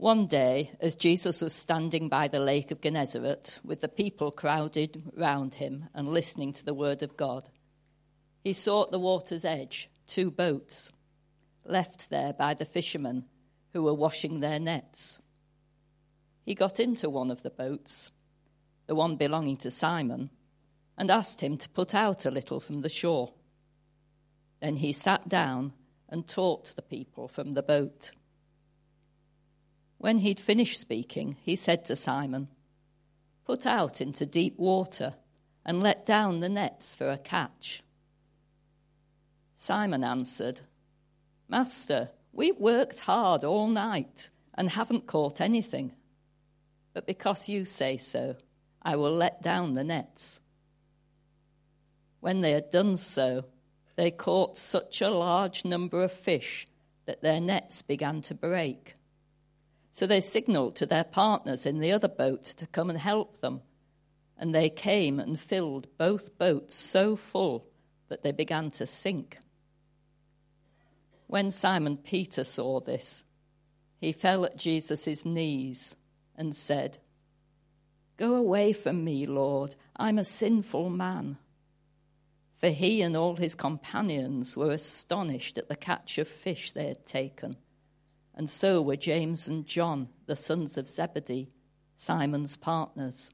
One day, as Jesus was standing by the lake of Gennesaret, with the people crowded round him and listening to the word of God, he saw at the water's edge two boats, left there by the fishermen who were washing their nets. He got into one of the boats, the one belonging to Simon, and asked him to put out a little from the shore. Then he sat down and taught the people from the boat. When he'd finished speaking, he said to Simon, Put out into deep water and let down the nets for a catch. Simon answered, Master, we've worked hard all night and haven't caught anything. But because you say so, I will let down the nets. When they had done so, they caught such a large number of fish that their nets began to break. So they signaled to their partners in the other boat to come and help them. And they came and filled both boats so full that they began to sink. When Simon Peter saw this, he fell at Jesus' knees and said, Go away from me, Lord, I'm a sinful man. For he and all his companions were astonished at the catch of fish they had taken and so were James and John, the sons of Zebedee, Simon's partners.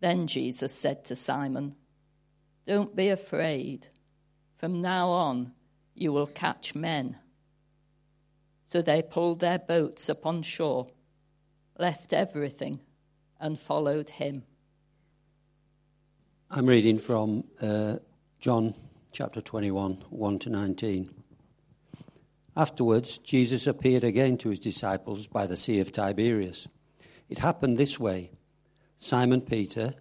Then Jesus said to Simon, Don't be afraid. From now on, you will catch men. So they pulled their boats upon shore, left everything, and followed him. I'm reading from uh, John chapter 21, 1 to 19. Afterwards, Jesus appeared again to his disciples by the Sea of Tiberias. It happened this way Simon Peter,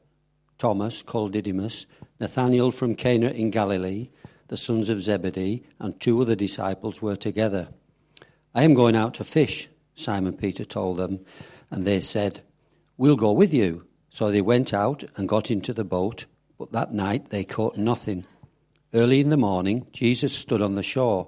Thomas, called Didymus, Nathanael from Cana in Galilee, the sons of Zebedee, and two other disciples were together. I am going out to fish, Simon Peter told them, and they said, We'll go with you. So they went out and got into the boat, but that night they caught nothing. Early in the morning, Jesus stood on the shore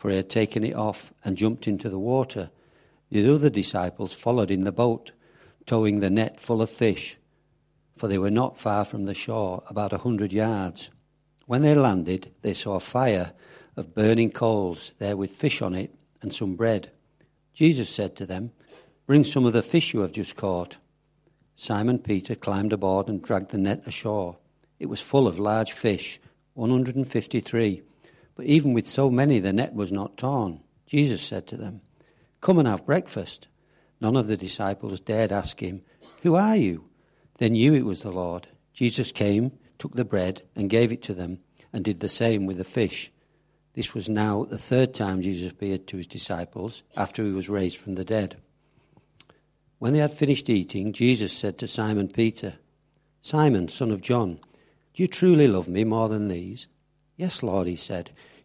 for he had taken it off and jumped into the water. The other disciples followed in the boat, towing the net full of fish, for they were not far from the shore, about a hundred yards. When they landed, they saw a fire of burning coals there with fish on it and some bread. Jesus said to them, Bring some of the fish you have just caught. Simon Peter climbed aboard and dragged the net ashore. It was full of large fish, 153. But even with so many, the net was not torn. Jesus said to them, Come and have breakfast. None of the disciples dared ask him, Who are you? They knew it was the Lord. Jesus came, took the bread, and gave it to them, and did the same with the fish. This was now the third time Jesus appeared to his disciples after he was raised from the dead. When they had finished eating, Jesus said to Simon Peter, Simon, son of John, do you truly love me more than these? Yes, Lord, he said.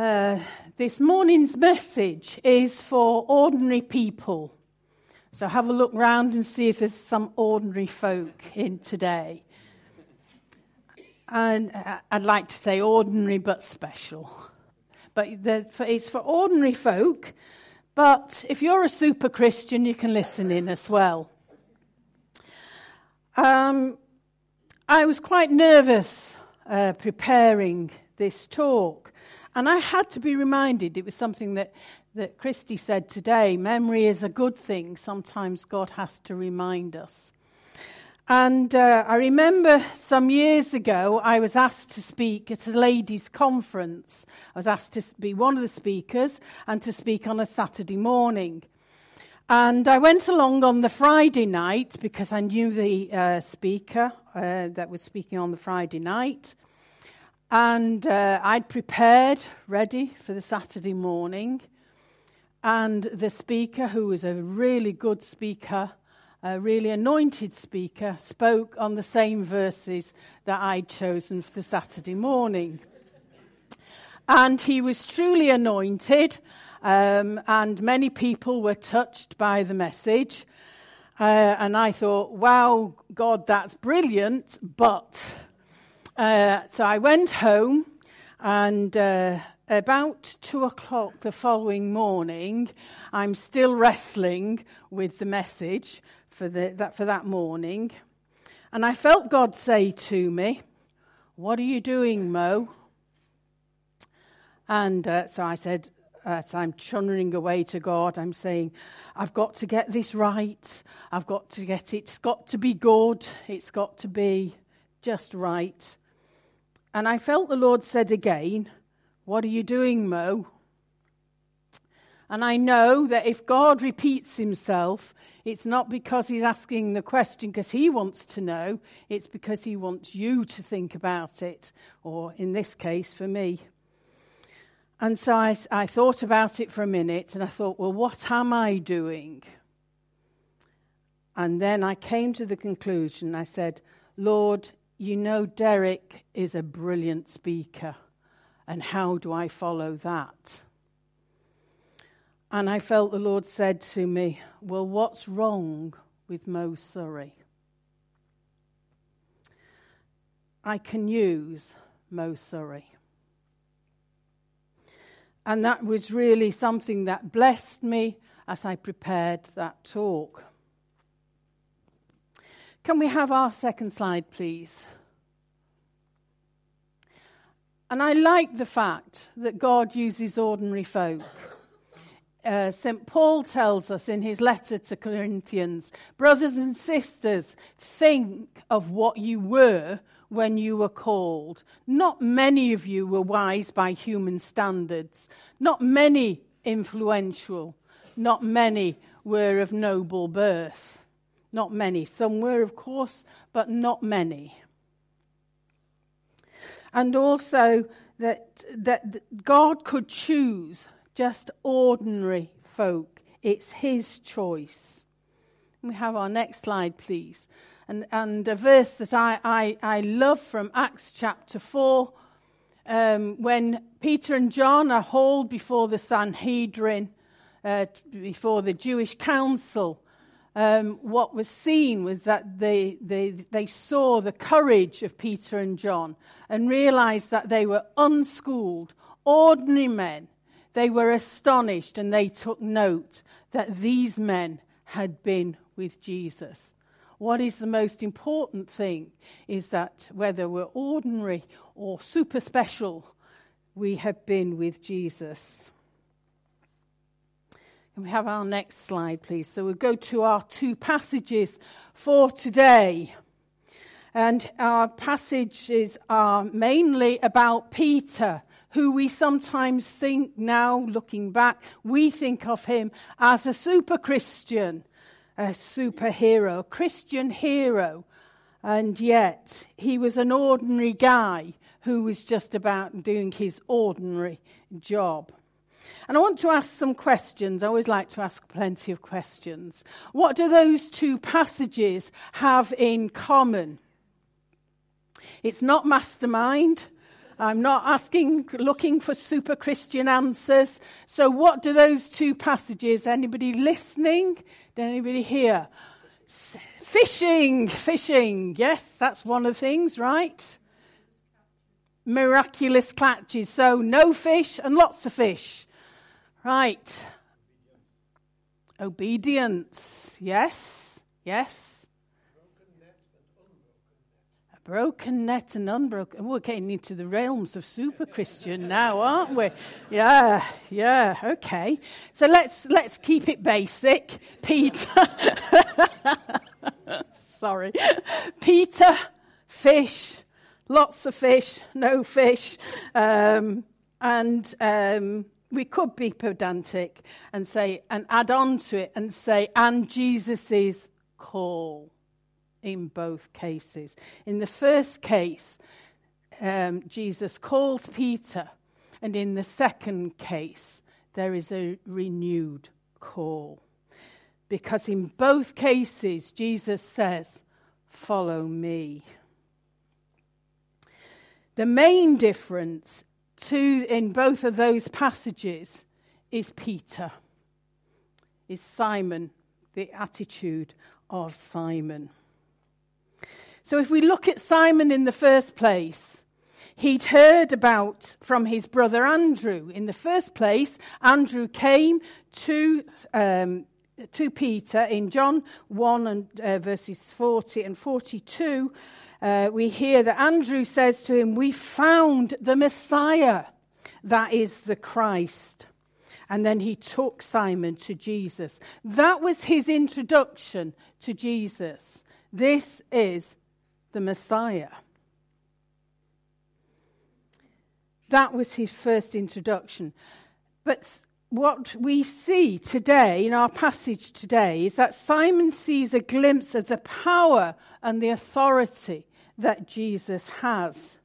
Uh, this morning's message is for ordinary people. So have a look round and see if there's some ordinary folk in today. And uh, I'd like to say ordinary but special. But it's for ordinary folk. But if you're a super Christian, you can listen in as well. Um, I was quite nervous uh, preparing this talk, and I had to be reminded it was something that, that Christy said today memory is a good thing. Sometimes God has to remind us. And uh, I remember some years ago, I was asked to speak at a ladies' conference. I was asked to be one of the speakers and to speak on a Saturday morning. And I went along on the Friday night because I knew the uh, speaker uh, that was speaking on the Friday night. And uh, I'd prepared, ready for the Saturday morning. And the speaker, who was a really good speaker, a really anointed speaker, spoke on the same verses that I'd chosen for the Saturday morning. And he was truly anointed. Um, and many people were touched by the message. Uh, and I thought, wow, God, that's brilliant. But, uh, so I went home and uh, about two o'clock the following morning, I'm still wrestling with the message for, the, that, for that morning. And I felt God say to me, What are you doing, Mo? And uh, so I said, as I'm churning away to God, I'm saying, I've got to get this right. I've got to get it. It's got to be good. It's got to be just right. And I felt the Lord said again, What are you doing, Mo? And I know that if God repeats himself, it's not because he's asking the question because he wants to know, it's because he wants you to think about it, or in this case, for me. And so I, I thought about it for a minute and I thought, well, what am I doing? And then I came to the conclusion I said, Lord, you know Derek is a brilliant speaker. And how do I follow that? And I felt the Lord said to me, Well, what's wrong with Mo Surrey? I can use Mo Surrey. And that was really something that blessed me as I prepared that talk. Can we have our second slide, please? And I like the fact that God uses ordinary folk. Uh, St. Paul tells us in his letter to Corinthians, brothers and sisters, think of what you were when you were called. Not many of you were wise by human standards, not many influential, not many were of noble birth. Not many. Some were, of course, but not many. And also that, that God could choose just ordinary folk. It's His choice. We have our next slide, please and, and a verse that I, I, I love from Acts chapter 4, um, when Peter and John are hauled before the Sanhedrin, uh, before the Jewish council. Um, what was seen was that they, they, they saw the courage of Peter and John and realized that they were unschooled, ordinary men. They were astonished and they took note that these men had been with Jesus. What is the most important thing is that whether we're ordinary or super special, we have been with Jesus. Can we have our next slide, please? So we'll go to our two passages for today. And our passages are mainly about Peter, who we sometimes think now, looking back, we think of him as a super Christian a superhero, Christian hero, and yet he was an ordinary guy who was just about doing his ordinary job. And I want to ask some questions. I always like to ask plenty of questions. What do those two passages have in common? It's not mastermind. I'm not asking, looking for super Christian answers. So, what do those two passages? Anybody listening? Did anybody hear? Fishing, fishing. Yes, that's one of the things, right? Miraculous catches. So, no fish and lots of fish. Right. Obedience. Yes, yes. A broken net and unbroken. We're getting into the realms of super Christian now, aren't we? Yeah, yeah, okay. So let's let's keep it basic. Peter. Sorry. Peter, fish, lots of fish, no fish. Um, and um, we could be pedantic and say, and add on to it and say, and Jesus' call in both cases. In the first case, um, Jesus calls Peter, and in the second case, there is a renewed call. Because in both cases, Jesus says, Follow me. The main difference to, in both of those passages is Peter, is Simon, the attitude of Simon. So if we look at Simon in the first place, he'd heard about from his brother Andrew. In the first place, Andrew came to, um, to Peter in John 1 and uh, verses 40 and 42. Uh, we hear that Andrew says to him, We found the Messiah, that is the Christ. And then he took Simon to Jesus. That was his introduction to Jesus. This is the Messiah. That was his first introduction. But what we see today in our passage today is that Simon sees a glimpse of the power and the authority that Jesus has.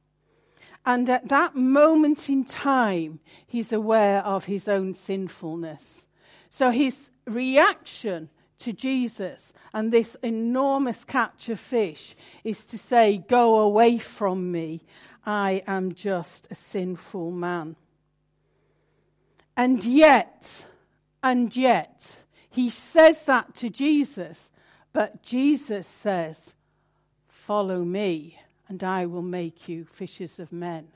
And at that moment in time, he's aware of his own sinfulness. So his reaction to Jesus and this enormous catch of fish is to say, Go away from me. I am just a sinful man. And yet, and yet, he says that to Jesus, but Jesus says, Follow me, and I will make you fishers of men.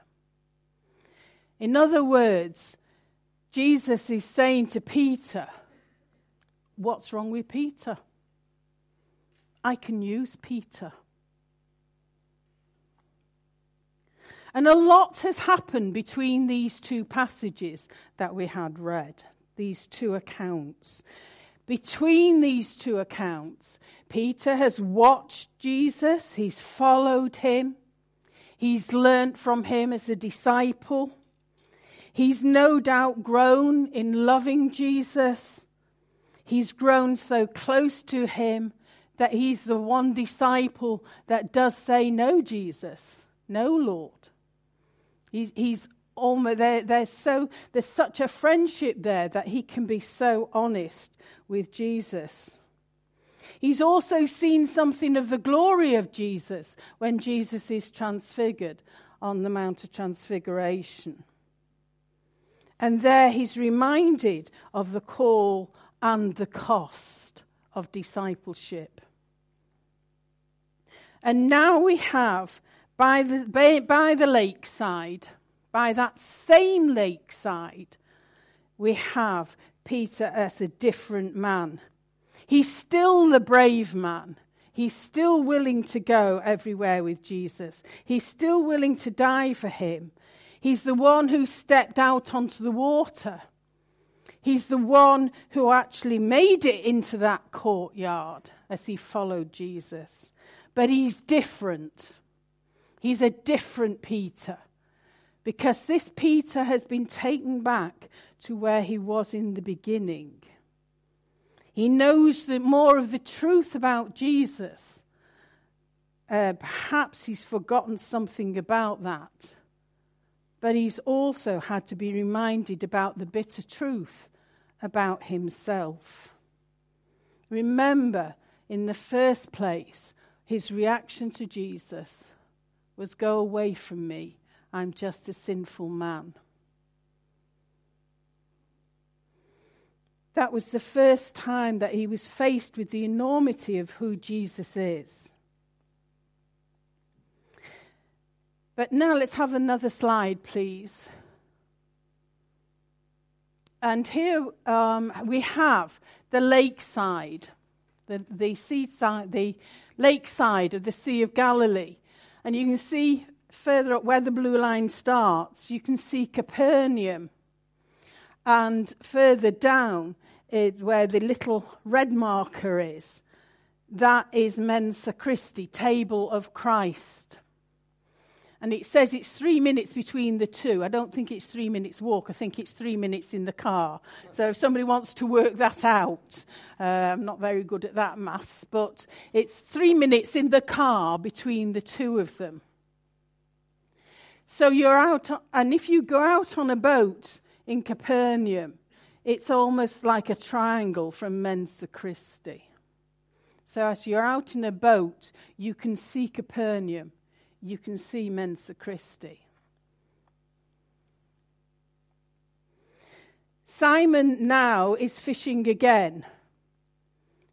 In other words, Jesus is saying to Peter, What's wrong with Peter? I can use Peter. And a lot has happened between these two passages that we had read, these two accounts. Between these two accounts, Peter has watched Jesus, he's followed him, he's learnt from him as a disciple. He's no doubt grown in loving Jesus. He's grown so close to him that he's the one disciple that does say, No, Jesus, no, Lord. He's, he's almost, there, there's, so, there's such a friendship there that he can be so honest with Jesus. He's also seen something of the glory of Jesus when Jesus is transfigured on the Mount of Transfiguration. And there he's reminded of the call and the cost of discipleship. And now we have, by the, by, by the lakeside, by that same lakeside, we have Peter as a different man. He's still the brave man. He's still willing to go everywhere with Jesus. He's still willing to die for him. He's the one who stepped out onto the water. He's the one who actually made it into that courtyard as he followed Jesus. But he's different. He's a different Peter. Because this Peter has been taken back to where he was in the beginning. He knows the, more of the truth about Jesus. Uh, perhaps he's forgotten something about that. But he's also had to be reminded about the bitter truth about himself. Remember, in the first place, his reaction to Jesus was, Go away from me. I'm just a sinful man. That was the first time that he was faced with the enormity of who Jesus is. But now let's have another slide, please. And here um, we have the lakeside, the, the seaside, the lakeside of the Sea of Galilee. And you can see further up where the blue line starts, you can see Capernaum. And further down, it, where the little red marker is, that is Mensa Christi, Table of Christ. And it says it's three minutes between the two. I don't think it's three minutes walk. I think it's three minutes in the car. So if somebody wants to work that out, uh, I'm not very good at that maths, but it's three minutes in the car between the two of them. So you're out, and if you go out on a boat in Capernaum, it's almost like a triangle from Mensa Christi. So as you're out in a boat, you can see Capernaum you can see Mensa Christi. Simon now is fishing again.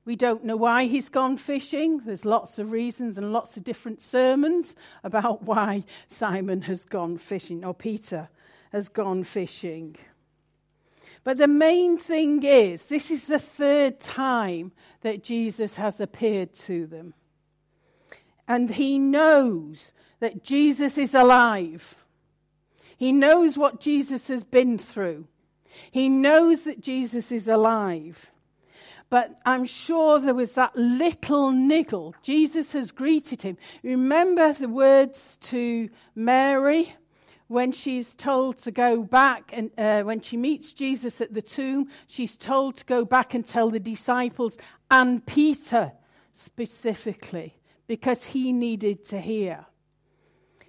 We don't know why he's gone fishing. There's lots of reasons and lots of different sermons about why Simon has gone fishing, or Peter has gone fishing. But the main thing is, this is the third time that Jesus has appeared to them. And he knows that Jesus is alive. He knows what Jesus has been through. He knows that Jesus is alive. But I'm sure there was that little niggle. Jesus has greeted him. Remember the words to Mary when she's told to go back and uh, when she meets Jesus at the tomb, she's told to go back and tell the disciples and Peter specifically because he needed to hear.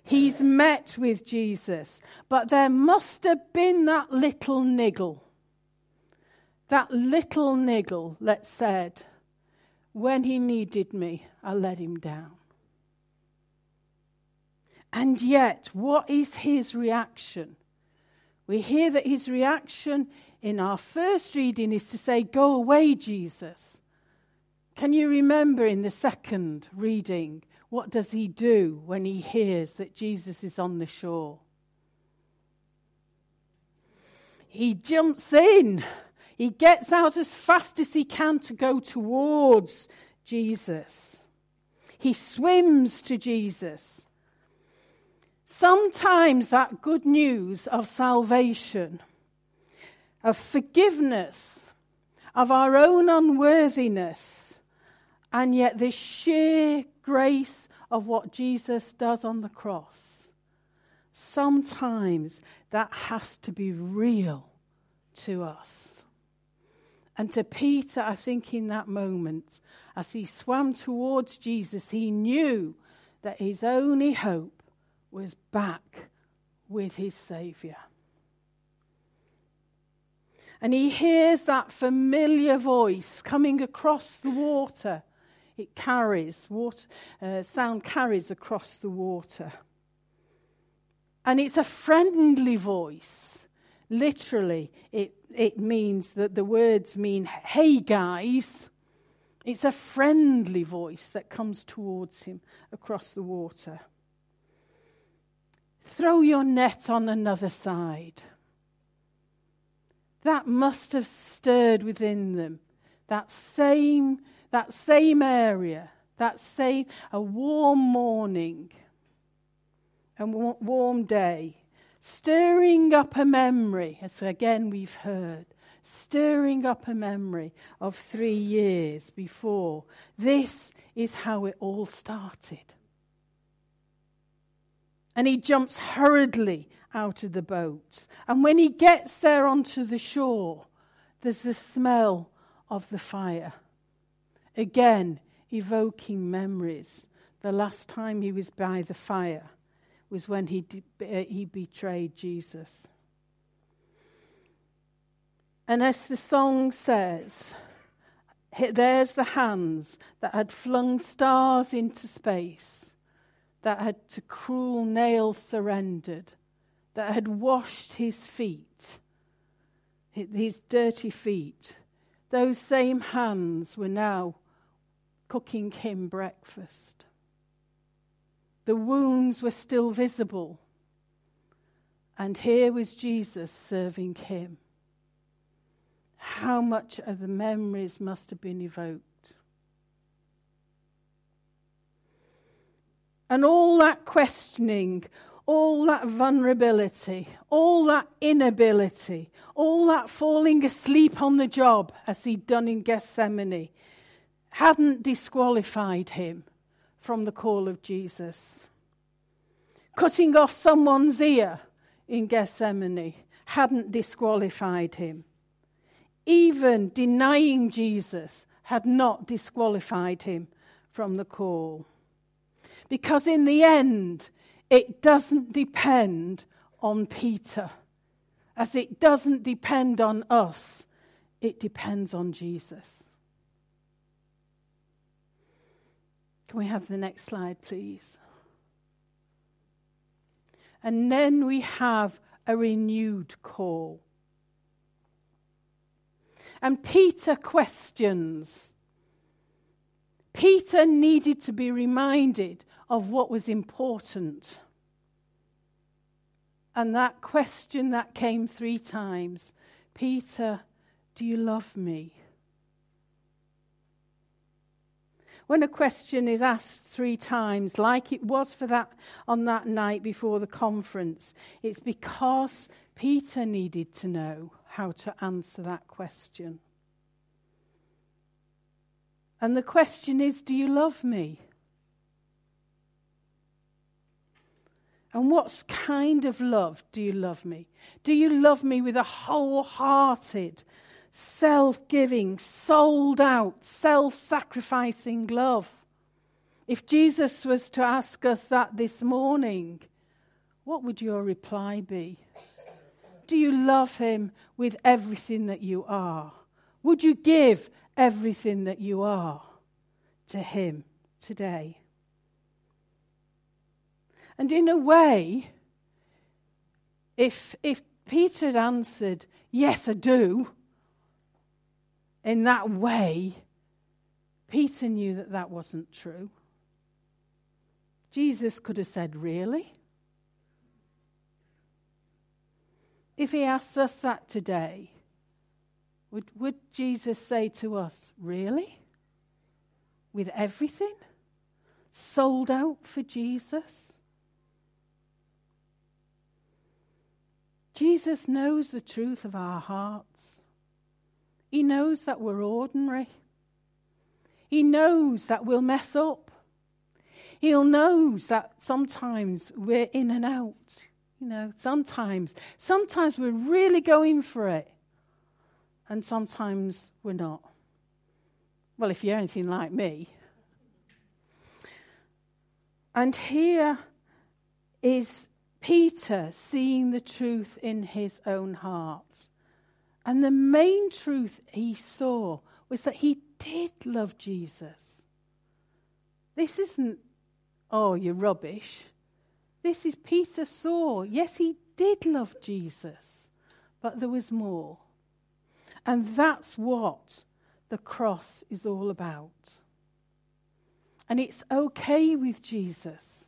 He's met with Jesus. But there must have been that little niggle. That little niggle that said, when he needed me, I let him down. And yet, what is his reaction? We hear that his reaction in our first reading is to say, Go away, Jesus. Can you remember in the second reading what does he do when he hears that Jesus is on the shore? He jumps in. He gets out as fast as he can to go towards Jesus. He swims to Jesus. Sometimes that good news of salvation, of forgiveness, of our own unworthiness, and yet the sheer grace of what Jesus does on the cross, sometimes that has to be real to us. And to Peter, I think in that moment, as he swam towards Jesus, he knew that his only hope was back with his Saviour. And he hears that familiar voice coming across the water it carries, water, uh, sound carries across the water. And it's a friendly voice. Literally, it, it means that the words mean, hey guys. It's a friendly voice that comes towards him across the water. Throw your net on another side. That must have stirred within them that same that same area, that same, a warm morning, a warm day, stirring up a memory, as again we've heard, stirring up a memory of three years before. This is how it all started. And he jumps hurriedly out of the boat. And when he gets there onto the shore, there's the smell of the fire. Again, evoking memories. The last time he was by the fire was when he, de- uh, he betrayed Jesus. And as the song says, there's the hands that had flung stars into space, that had to cruel nails surrendered, that had washed his feet, his dirty feet, those same hands were now cooking him breakfast. The wounds were still visible. And here was Jesus serving him. How much of the memories must have been evoked? And all that questioning, all that vulnerability, all that inability, all that falling asleep on the job as he'd done in Gethsemane hadn't disqualified him from the call of Jesus. Cutting off someone's ear in Gethsemane hadn't disqualified him. Even denying Jesus had not disqualified him from the call. Because in the end, it doesn't depend on Peter. As it doesn't depend on us, it depends on Jesus. Can we have the next slide, please? And then we have a renewed call. And Peter questions. Peter needed to be reminded of what was important. And that question that came three times Peter, do you love me? When a question is asked three times, like it was for that on that night before the conference, it's because Peter needed to know how to answer that question. And the question is, do you love me? And what kind of love do you love me? Do you love me with a wholehearted, self giving, sold out, self sacrificing love? If Jesus was to ask us that this morning, what would your reply be? Do you love him with everything that you are? Would you give everything that you are to him today? And in a way, if, if Peter had answered, Yes, I do, in that way, Peter knew that that wasn't true. Jesus could have said, Really? If he asked us that today, would, would Jesus say to us, Really? With everything? Sold out for Jesus? Jesus knows the truth of our hearts. He knows that we're ordinary. He knows that we'll mess up. He knows that sometimes we're in and out. You know, sometimes, sometimes we're really going for it, and sometimes we're not. Well, if you're anything like me. And here is Peter seeing the truth in his own heart. And the main truth he saw was that he did love Jesus. This isn't, oh, you're rubbish. This is Peter saw. Yes, he did love Jesus, but there was more. And that's what the cross is all about. And it's okay with Jesus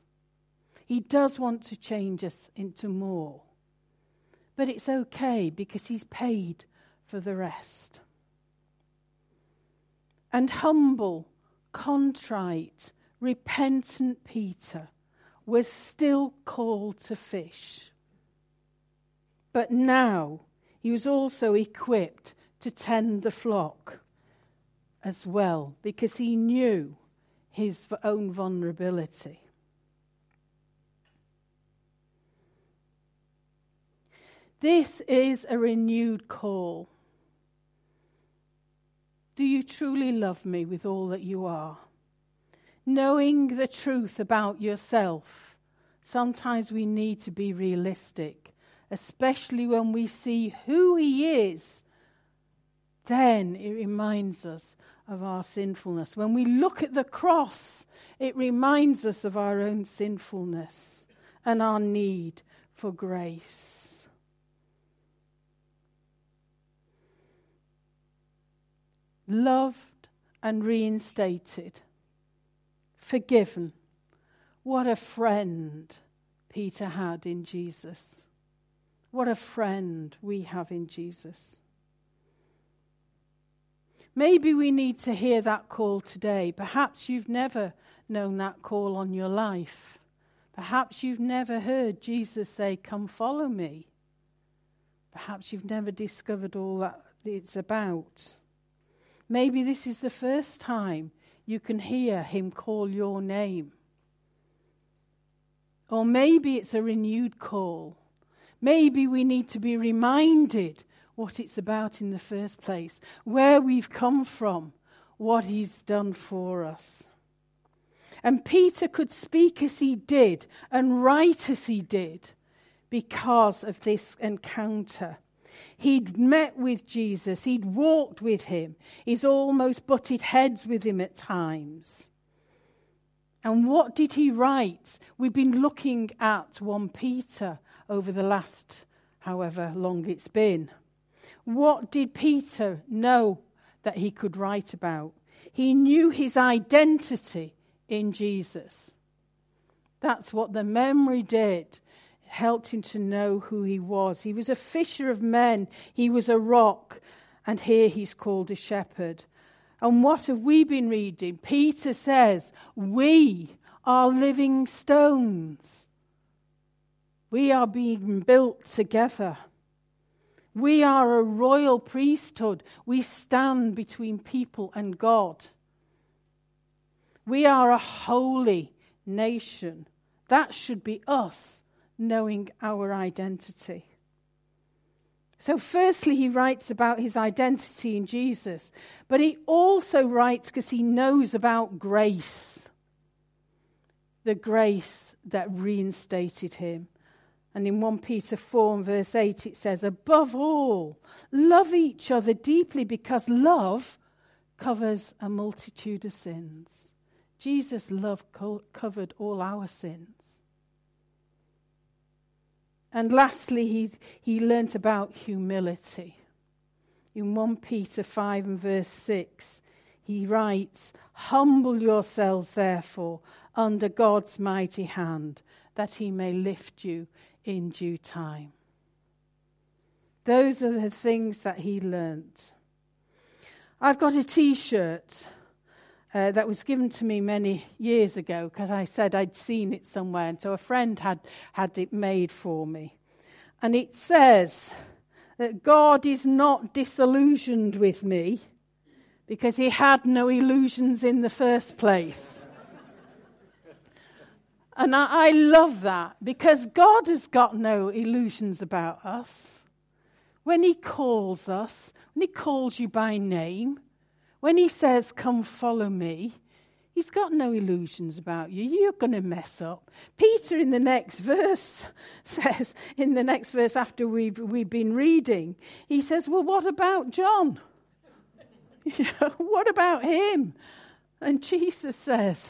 he does want to change us into more. But it's okay because He's paid for the rest. And humble, contrite, repentant Peter was still called to fish. But now he was also equipped to tend the flock as well because he knew his own vulnerability. This is a renewed call. Do you truly love me with all that you are? Knowing the truth about yourself, sometimes we need to be realistic, especially when we see who He is. Then it reminds us of our sinfulness. When we look at the cross, it reminds us of our own sinfulness and our need for grace. Loved and reinstated, forgiven. What a friend Peter had in Jesus. What a friend we have in Jesus. Maybe we need to hear that call today. Perhaps you've never known that call on your life. Perhaps you've never heard Jesus say, Come follow me. Perhaps you've never discovered all that it's about. Maybe this is the first time you can hear him call your name. Or maybe it's a renewed call. Maybe we need to be reminded what it's about in the first place, where we've come from, what he's done for us. And Peter could speak as he did and write as he did because of this encounter. He'd met with Jesus, he'd walked with him, he's almost butted heads with him at times. And what did he write? We've been looking at 1 Peter over the last however long it's been. What did Peter know that he could write about? He knew his identity in Jesus. That's what the memory did. Helped him to know who he was. He was a fisher of men, he was a rock, and here he's called a shepherd. And what have we been reading? Peter says, We are living stones. We are being built together. We are a royal priesthood. We stand between people and God. We are a holy nation. That should be us knowing our identity. So, firstly, he writes about his identity in Jesus, but he also writes because he knows about grace the grace that reinstated him. And in 1 Peter 4 and verse 8, it says, Above all, love each other deeply because love covers a multitude of sins. Jesus' love co- covered all our sins. And lastly, he, he learnt about humility. In 1 Peter 5 and verse 6, he writes, Humble yourselves, therefore, under God's mighty hand, that he may lift you in due time. Those are the things that he learnt. I've got a t shirt uh, that was given to me many years ago because I said I'd seen it somewhere, and so a friend had, had it made for me. And it says that God is not disillusioned with me because he had no illusions in the first place. And I, I love that because God has got no illusions about us. When He calls us, when He calls you by name, when He says, Come follow me, He's got no illusions about you. You're going to mess up. Peter, in the next verse, says, in the next verse after we've, we've been reading, he says, Well, what about John? What about him? And Jesus says,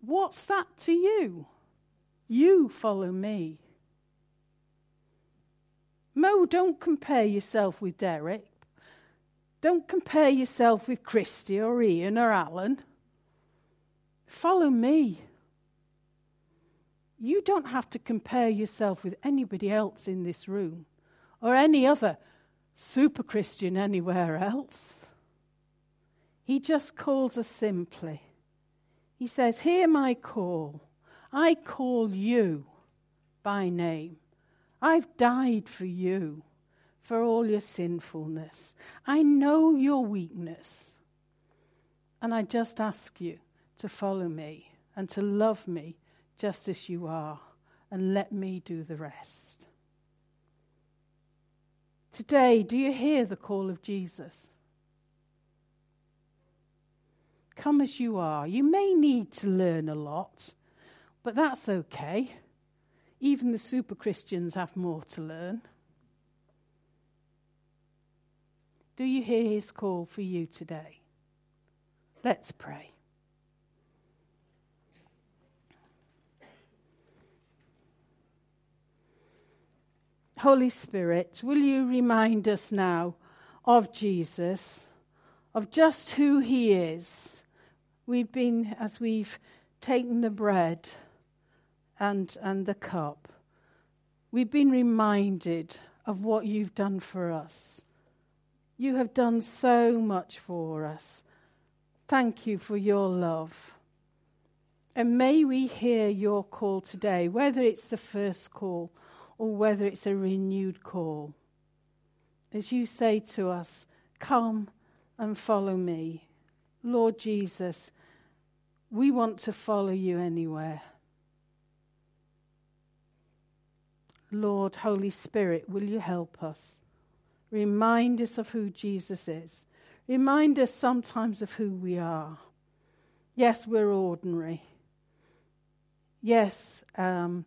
What's that to you? You follow me. Mo, don't compare yourself with Derek. Don't compare yourself with Christy or Ian or Alan. Follow me. You don't have to compare yourself with anybody else in this room or any other super Christian anywhere else. He just calls us simply he says, Hear my call. I call you by name. I've died for you, for all your sinfulness. I know your weakness. And I just ask you to follow me and to love me just as you are, and let me do the rest. Today, do you hear the call of Jesus? Come as you are. You may need to learn a lot, but that's okay. Even the super Christians have more to learn. Do you hear his call for you today? Let's pray. Holy Spirit, will you remind us now of Jesus, of just who he is? We've been, as we've taken the bread and, and the cup, we've been reminded of what you've done for us. You have done so much for us. Thank you for your love. And may we hear your call today, whether it's the first call or whether it's a renewed call. As you say to us, Come and follow me. Lord Jesus, we want to follow you anywhere. Lord, Holy Spirit, will you help us? Remind us of who Jesus is. Remind us sometimes of who we are. Yes, we're ordinary. Yes, um,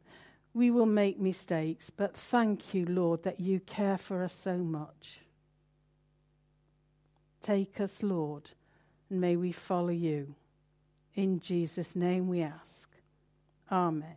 we will make mistakes, but thank you, Lord, that you care for us so much. Take us, Lord, and may we follow you. In Jesus' name we ask. Amen.